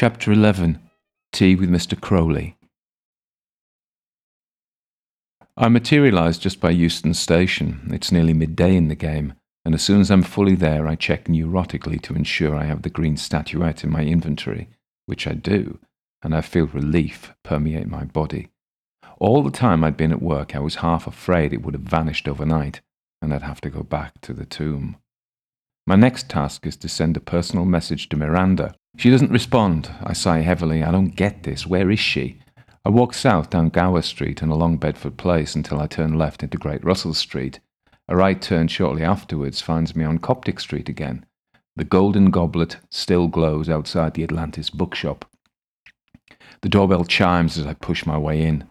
Chapter 11 Tea with Mr. Crowley. I materialise just by Euston Station. It's nearly midday in the game, and as soon as I'm fully there, I check neurotically to ensure I have the green statuette in my inventory, which I do, and I feel relief permeate my body. All the time I'd been at work, I was half afraid it would have vanished overnight, and I'd have to go back to the tomb. My next task is to send a personal message to Miranda. She doesn't respond. I sigh heavily. I don't get this. Where is she? I walk south down Gower Street and along Bedford Place until I turn left into Great Russell Street. A right turn shortly afterwards finds me on Coptic Street again. The golden goblet still glows outside the Atlantis bookshop. The doorbell chimes as I push my way in.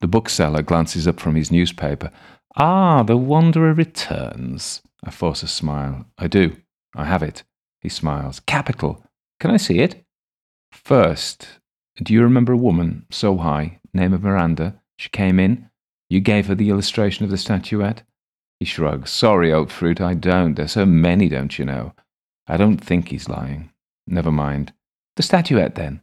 The bookseller glances up from his newspaper. Ah, the Wanderer returns. I force a smile. I do. I have it. He smiles. Capital. Can I see it? First, do you remember a woman, so high, name of Miranda? She came in. You gave her the illustration of the statuette? He shrugs. Sorry, old fruit, I don't. There's so many, don't you know? I don't think he's lying. Never mind. The statuette, then.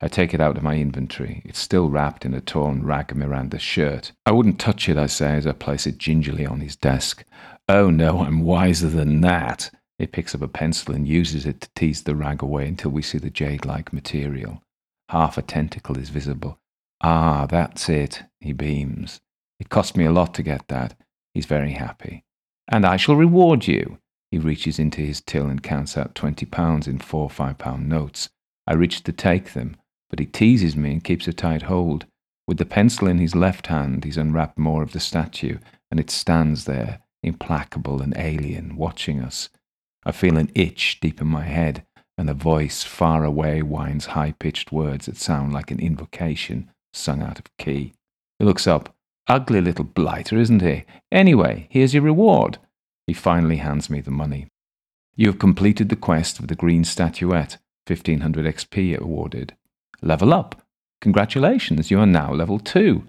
I take it out of my inventory. It's still wrapped in a torn rag of Miranda's shirt. I wouldn't touch it, I say, as I place it gingerly on his desk. Oh no, I'm wiser than that. He picks up a pencil and uses it to tease the rag away until we see the jade like material. Half a tentacle is visible. Ah, that's it. He beams. It cost me a lot to get that. He's very happy. And I shall reward you. He reaches into his till and counts out twenty pounds in four or five pound notes. I reach to take them, but he teases me and keeps a tight hold. With the pencil in his left hand, he's unwrapped more of the statue, and it stands there, implacable and alien, watching us. I feel an itch deep in my head, and a voice far away whines high pitched words that sound like an invocation sung out of key. He looks up. Ugly little blighter, isn't he? Anyway, here's your reward. He finally hands me the money. You have completed the quest of the green statuette, 1500 XP awarded. Level up. Congratulations, you are now level 2.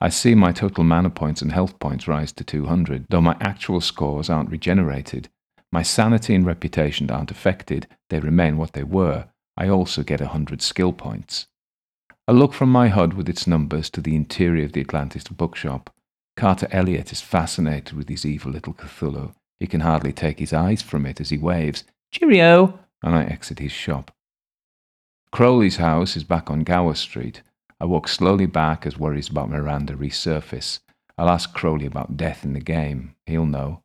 I see my total mana points and health points rise to 200, though my actual scores aren't regenerated. My sanity and reputation aren't affected, they remain what they were. I also get a 100 skill points. I look from my HUD with its numbers to the interior of the Atlantis bookshop. Carter Elliott is fascinated with his evil little Cthulhu. He can hardly take his eyes from it as he waves, Cheerio! and I exit his shop. Crowley's house is back on Gower Street. I walk slowly back as worries about Miranda resurface. I'll ask Crowley about death in the game. He'll know.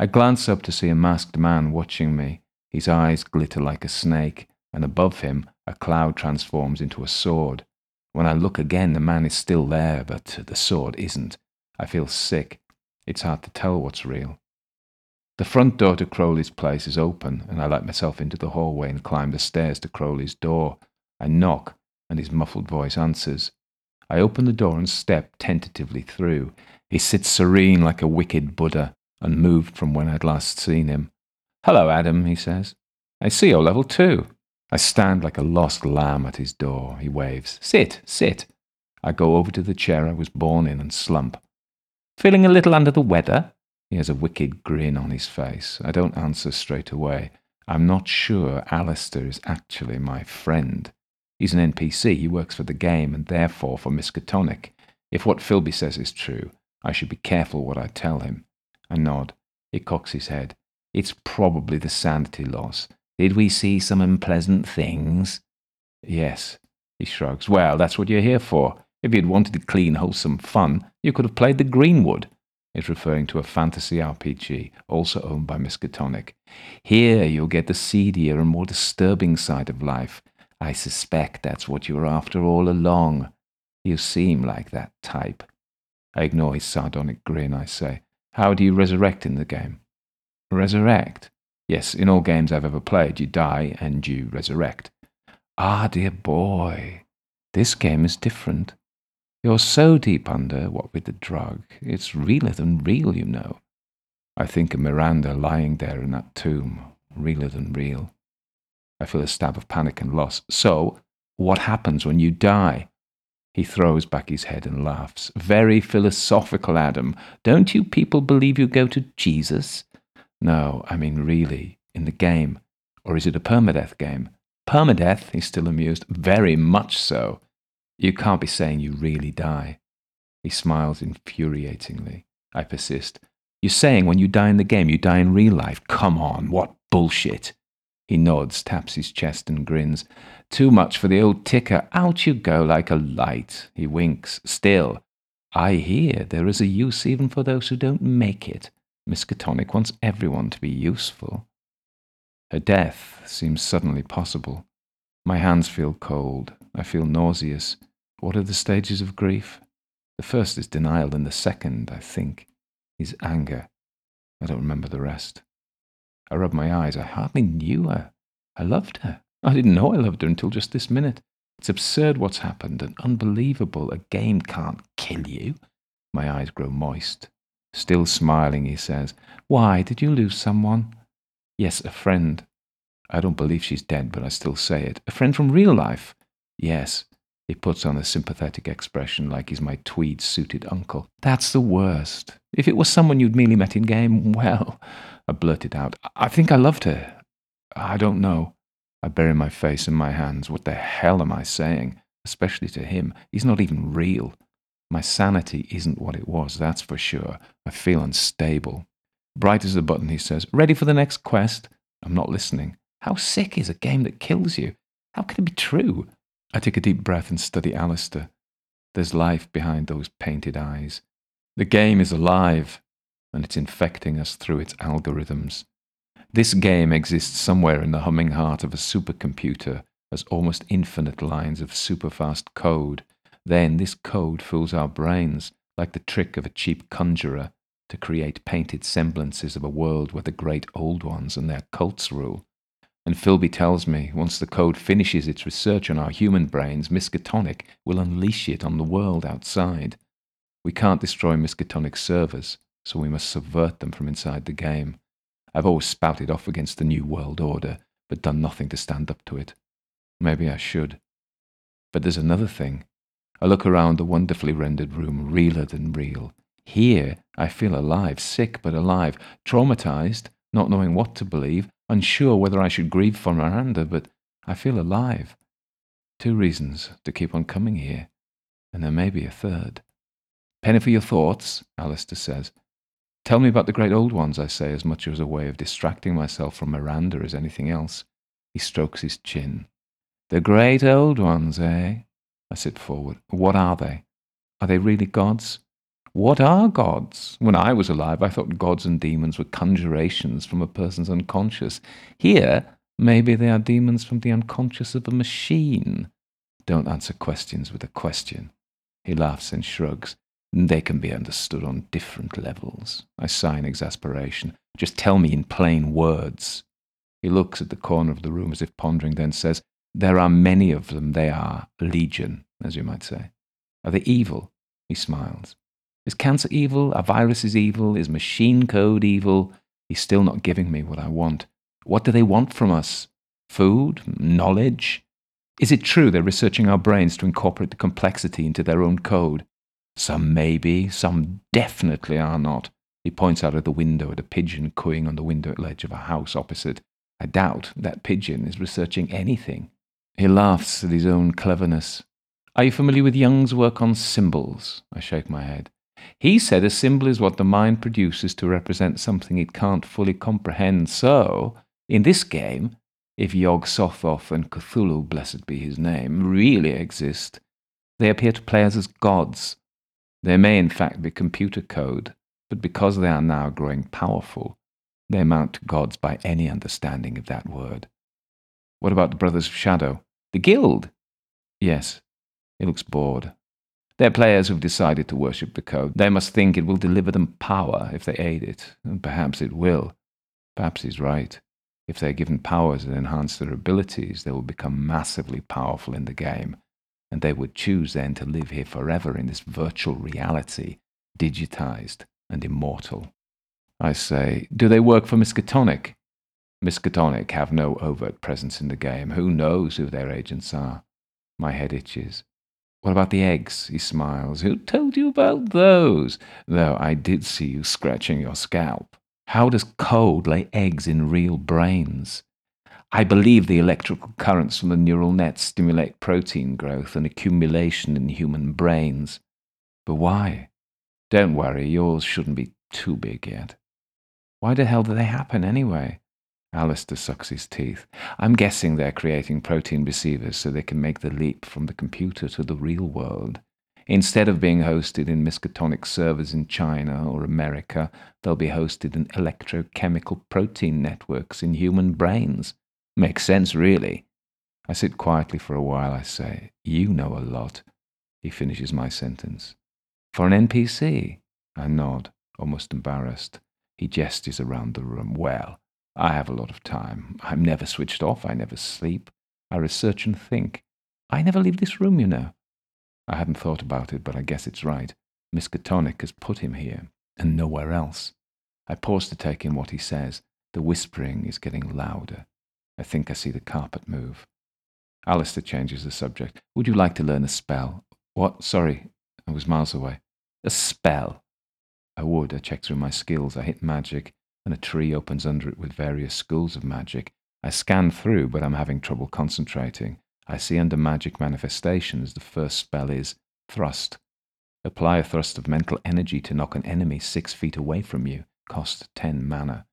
I glance up to see a masked man watching me. His eyes glitter like a snake, and above him a cloud transforms into a sword. When I look again, the man is still there, but the sword isn't. I feel sick. It's hard to tell what's real. The front door to Crowley's place is open, and I let myself into the hallway and climb the stairs to Crowley's door. I knock, and his muffled voice answers. I open the door and step tentatively through. He sits serene like a wicked Buddha, unmoved from when I'd last seen him. Hello, Adam, he says. I see you're level two. I stand like a lost lamb at his door. He waves. Sit, sit. I go over to the chair I was born in and slump. Feeling a little under the weather? He has a wicked grin on his face. I don't answer straight away. I'm not sure Aleister is actually my friend. He's an NPC, he works for the game, and therefore for Miskatonic. If what Philby says is true, I should be careful what I tell him. I nod. He cocks his head. It's probably the sanity loss. Did we see some unpleasant things? Yes. He shrugs. Well, that's what you're here for. If you'd wanted clean, wholesome fun, you could have played the Greenwood is referring to a fantasy RPG also owned by Miskatonic. Here you'll get the seedier and more disturbing side of life. I suspect that's what you were after all along. You seem like that type. I ignore his sardonic grin, I say. How do you resurrect in the game? Resurrect? Yes, in all games I've ever played, you die and you resurrect. Ah, dear boy, this game is different. You're so deep under, what with the drug, it's realer than real, you know. I think of Miranda lying there in that tomb, realer than real. I feel a stab of panic and loss. So, what happens when you die? He throws back his head and laughs. Very philosophical, Adam. Don't you people believe you go to Jesus? No, I mean really, in the game. Or is it a permadeath game? Permadeath, he's still amused. Very much so. You can't be saying you really die. He smiles infuriatingly. I persist. You're saying when you die in the game, you die in real life. Come on, what bullshit. He nods, taps his chest, and grins. Too much for the old ticker. Out you go like a light. He winks. Still, I hear there is a use even for those who don't make it. Miskatonic wants everyone to be useful. Her death seems suddenly possible. My hands feel cold. I feel nauseous. What are the stages of grief? The first is denial, and the second, I think, is anger. I don't remember the rest. I rub my eyes. I hardly knew her. I loved her. I didn't know I loved her until just this minute. It's absurd what's happened and unbelievable. A game can't kill you. My eyes grow moist. Still smiling, he says, Why, did you lose someone? Yes, a friend. I don't believe she's dead, but I still say it. A friend from real life? Yes. He puts on a sympathetic expression like he's my tweed suited uncle. That's the worst. If it was someone you'd merely met in game, well, I blurted out, I think I loved her. I don't know. I bury my face in my hands. What the hell am I saying? Especially to him. He's not even real. My sanity isn't what it was, that's for sure. I feel unstable. Bright as a button, he says, Ready for the next quest? I'm not listening. How sick is a game that kills you? How can it be true? I take a deep breath and study Aleister. There's life behind those painted eyes. The game is alive, and it's infecting us through its algorithms. This game exists somewhere in the humming heart of a supercomputer as almost infinite lines of superfast code. Then this code fools our brains like the trick of a cheap conjurer to create painted semblances of a world where the great old ones and their cults rule. And Philby tells me once the code finishes its research on our human brains, Miskatonic will unleash it on the world outside. We can't destroy Miskatonic's servers, so we must subvert them from inside the game. I've always spouted off against the New World Order, but done nothing to stand up to it. Maybe I should. But there's another thing. I look around the wonderfully rendered room, realer than real. Here, I feel alive, sick but alive, traumatized, not knowing what to believe, unsure whether I should grieve for Miranda, but I feel alive. Two reasons to keep on coming here, and there may be a third. Penny for your thoughts, Aleister says. Tell me about the great old ones, I say, as much as a way of distracting myself from Miranda as anything else. He strokes his chin. The great old ones, eh? I sit forward. What are they? Are they really gods? What are gods? When I was alive, I thought gods and demons were conjurations from a person's unconscious. Here, maybe they are demons from the unconscious of a machine. Don't answer questions with a question. He laughs and shrugs. They can be understood on different levels. I sigh in exasperation. Just tell me in plain words. He looks at the corner of the room as if pondering, then says, There are many of them. They are legion, as you might say. Are they evil? He smiles. Is cancer evil? Are viruses evil? Is machine code evil? He's still not giving me what I want. What do they want from us? Food? Knowledge? Is it true they're researching our brains to incorporate the complexity into their own code? Some may be, some definitely are not. He points out of the window at a pigeon cooing on the window ledge of a house opposite. I doubt that pigeon is researching anything. He laughs at his own cleverness. Are you familiar with Jung's work on symbols? I shake my head. He said a symbol is what the mind produces to represent something it can't fully comprehend. So, in this game, if Yog Sothoth and Cthulhu, blessed be his name, really exist, they appear to players as gods. They may in fact be computer code, but because they are now growing powerful, they amount to gods by any understanding of that word. What about the Brothers of Shadow? The Guild? Yes. He looks bored. They're players who've decided to worship the code. They must think it will deliver them power if they aid it, and perhaps it will. Perhaps he's right. If they're given powers that enhance their abilities, they will become massively powerful in the game, and they would choose then to live here forever in this virtual reality, digitized and immortal. I say, do they work for Miskatonic? Miskatonic have no overt presence in the game. Who knows who their agents are? My head itches. What about the eggs? He smiles. Who told you about those? Though I did see you scratching your scalp. How does cold lay eggs in real brains? I believe the electrical currents from the neural nets stimulate protein growth and accumulation in human brains. But why? Don't worry, yours shouldn't be too big yet. Why the hell do they happen anyway? Aleister sucks his teeth. I'm guessing they're creating protein receivers so they can make the leap from the computer to the real world. Instead of being hosted in Miskatonic servers in China or America, they'll be hosted in electrochemical protein networks in human brains. Makes sense, really. I sit quietly for a while. I say, You know a lot. He finishes my sentence. For an NPC? I nod, almost embarrassed. He gestures around the room. Well, I have a lot of time. I'm never switched off. I never sleep. I research and think. I never leave this room, you know. I hadn't thought about it, but I guess it's right. Miskatonic has put him here, and nowhere else. I pause to take in what he says. The whispering is getting louder. I think I see the carpet move. Aleister changes the subject. Would you like to learn a spell? What? Sorry, I was miles away. A spell. I would. I check through my skills. I hit magic, and a tree opens under it with various schools of magic. I scan through, but I'm having trouble concentrating. I see under magic manifestations the first spell is thrust. Apply a thrust of mental energy to knock an enemy six feet away from you. Cost 10 mana.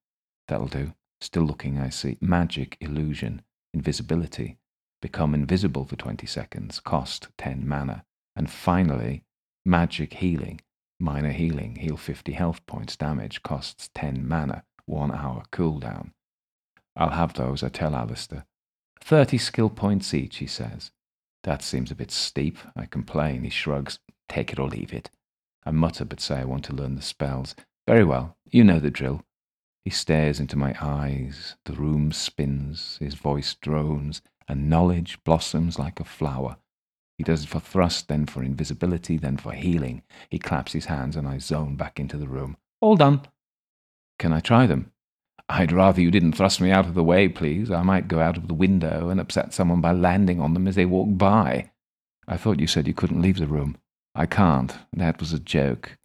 That'll do. Still looking, I see. Magic, illusion, invisibility. Become invisible for 20 seconds. Cost 10 mana. And finally, magic healing. Minor healing. Heal 50 health points. Damage. Costs 10 mana. One hour cooldown. I'll have those, I tell Aleister. Thirty skill points each, he says. That seems a bit steep. I complain. He shrugs. Take it or leave it. I mutter but say I want to learn the spells. Very well. You know the drill. He stares into my eyes. The room spins. His voice drones. And knowledge blossoms like a flower. He does it for thrust, then for invisibility, then for healing. He claps his hands and I zone back into the room. All done. Can I try them? I'd rather you didn't thrust me out of the way, please. I might go out of the window and upset someone by landing on them as they walk by. I thought you said you couldn't leave the room. I can't. That was a joke.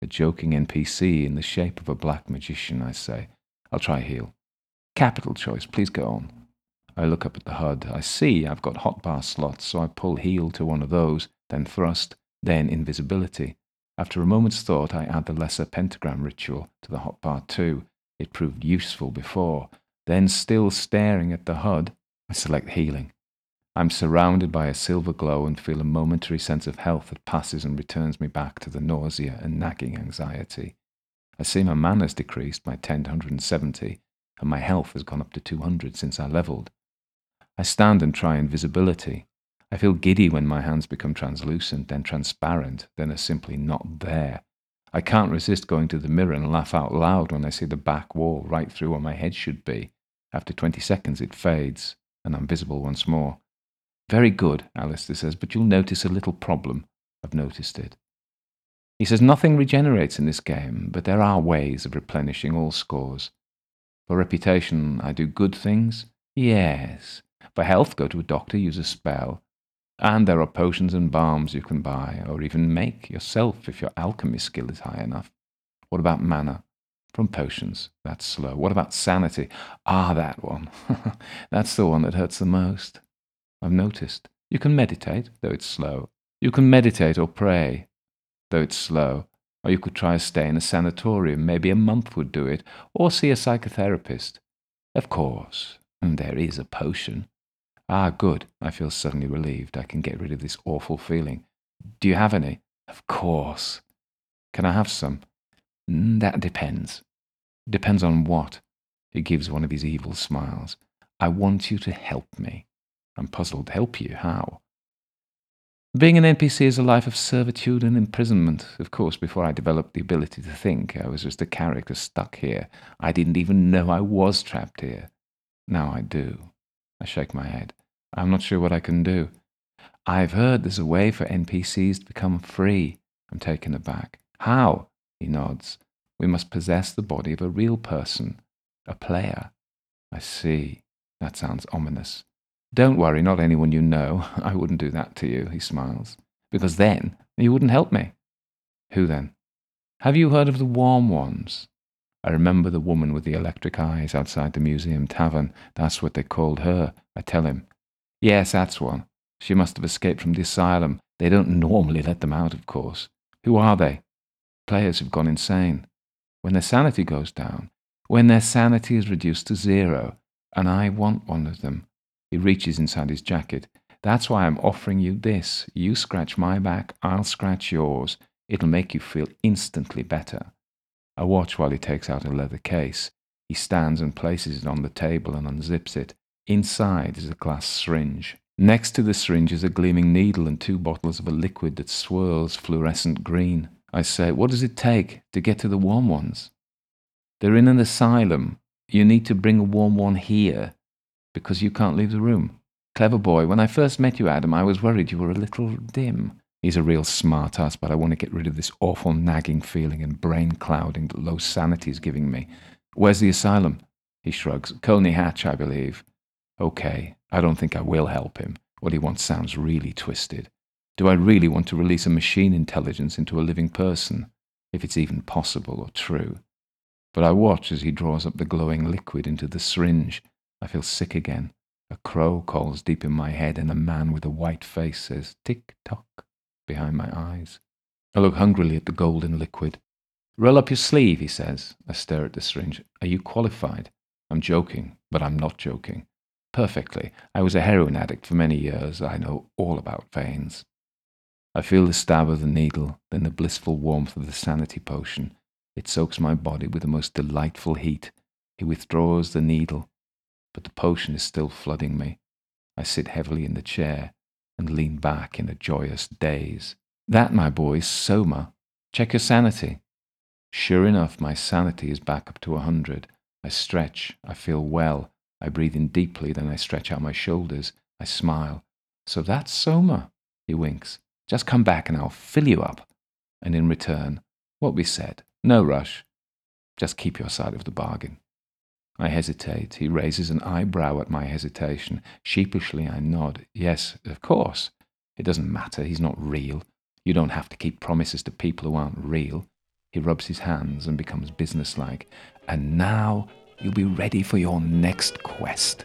A joking NPC in the shape of a black magician, I say. I'll try heal. Capital choice. Please go on. I look up at the HUD. I see I've got hotbar slots, so I pull heal to one of those, then thrust, then invisibility. After a moment's thought, I add the lesser pentagram ritual to the hotbar too. It proved useful before. Then, still staring at the HUD, I select healing. I'm surrounded by a silver glow and feel a momentary sense of health that passes and returns me back to the nausea and nagging anxiety. I see my mana's decreased by 10 to 170, and my health has gone up to 200 since I levelled. I stand and try invisibility. I feel giddy when my hands become translucent, then transparent, then are simply not there. I can't resist going to the mirror and laugh out loud when I see the back wall right through where my head should be. After 20 seconds, it fades, and I'm visible once more. Very good, Aleister says, but you'll notice a little problem. I've noticed it. He says nothing regenerates in this game, but there are ways of replenishing all scores. For reputation, I do good things? Yes. For health, go to a doctor, use a spell. And there are potions and balms you can buy, or even make yourself if your alchemy skill is high enough. What about mana? From potions. That's slow. What about sanity? Ah, that one. That's the one that hurts the most. I've noticed. You can meditate, though it's slow. You can meditate or pray, though it's slow. Or you could try a stay in a sanatorium. Maybe a month would do it. Or see a psychotherapist. Of course. And there is a potion. Ah, good. I feel suddenly relieved. I can get rid of this awful feeling. Do you have any? Of course. Can I have some? Mm, that depends. Depends on what? He gives one of his evil smiles. I want you to help me. I'm puzzled. Help you? How? Being an NPC is a life of servitude and imprisonment. Of course, before I developed the ability to think, I was just a character stuck here. I didn't even know I was trapped here. Now I do. I shake my head. I'm not sure what I can do. I've heard there's a way for NPCs to become free. I'm taken aback. How? He nods. We must possess the body of a real person, a player. I see. That sounds ominous. Don't worry, not anyone you know. I wouldn't do that to you, he smiles. Because then you wouldn't help me. Who then? Have you heard of the warm ones? I remember the woman with the electric eyes outside the museum tavern. That's what they called her. I tell him. Yes, that's one. She must have escaped from the asylum. They don't normally let them out, of course. Who are they? Players who've gone insane. When their sanity goes down, when their sanity is reduced to zero, and I want one of them. He reaches inside his jacket. That's why I'm offering you this. You scratch my back, I'll scratch yours. It'll make you feel instantly better. I watch while he takes out a leather case. He stands and places it on the table and unzips it. Inside is a glass syringe. Next to the syringe is a gleaming needle and two bottles of a liquid that swirls fluorescent green. I say, What does it take to get to the warm ones? They're in an asylum. You need to bring a warm one here because you can't leave the room. Clever boy, when I first met you, Adam, I was worried you were a little dim. He's a real smart ass, but I want to get rid of this awful nagging feeling and brain clouding that low sanity is giving me. Where's the asylum? He shrugs. Colney Hatch, I believe. Okay, I don't think I will help him. What he wants sounds really twisted. Do I really want to release a machine intelligence into a living person, if it's even possible or true? But I watch as he draws up the glowing liquid into the syringe. I feel sick again. A crow calls deep in my head, and a man with a white face says, Tick tock, behind my eyes. I look hungrily at the golden liquid. Roll up your sleeve, he says. I stare at the syringe. Are you qualified? I'm joking, but I'm not joking. Perfectly. I was a heroin addict for many years. I know all about veins. I feel the stab of the needle, then the blissful warmth of the sanity potion. It soaks my body with the most delightful heat. He withdraws the needle, but the potion is still flooding me. I sit heavily in the chair and lean back in a joyous daze. That, my boy, is soma. Check your sanity. Sure enough, my sanity is back up to a hundred. I stretch. I feel well. I breathe in deeply, then I stretch out my shoulders. I smile. So that's soma. He winks. Just come back and I'll fill you up. And in return, what we said. No rush. Just keep your side of the bargain. I hesitate. He raises an eyebrow at my hesitation. Sheepishly, I nod. Yes, of course. It doesn't matter. He's not real. You don't have to keep promises to people who aren't real. He rubs his hands and becomes businesslike. And now you'll be ready for your next quest.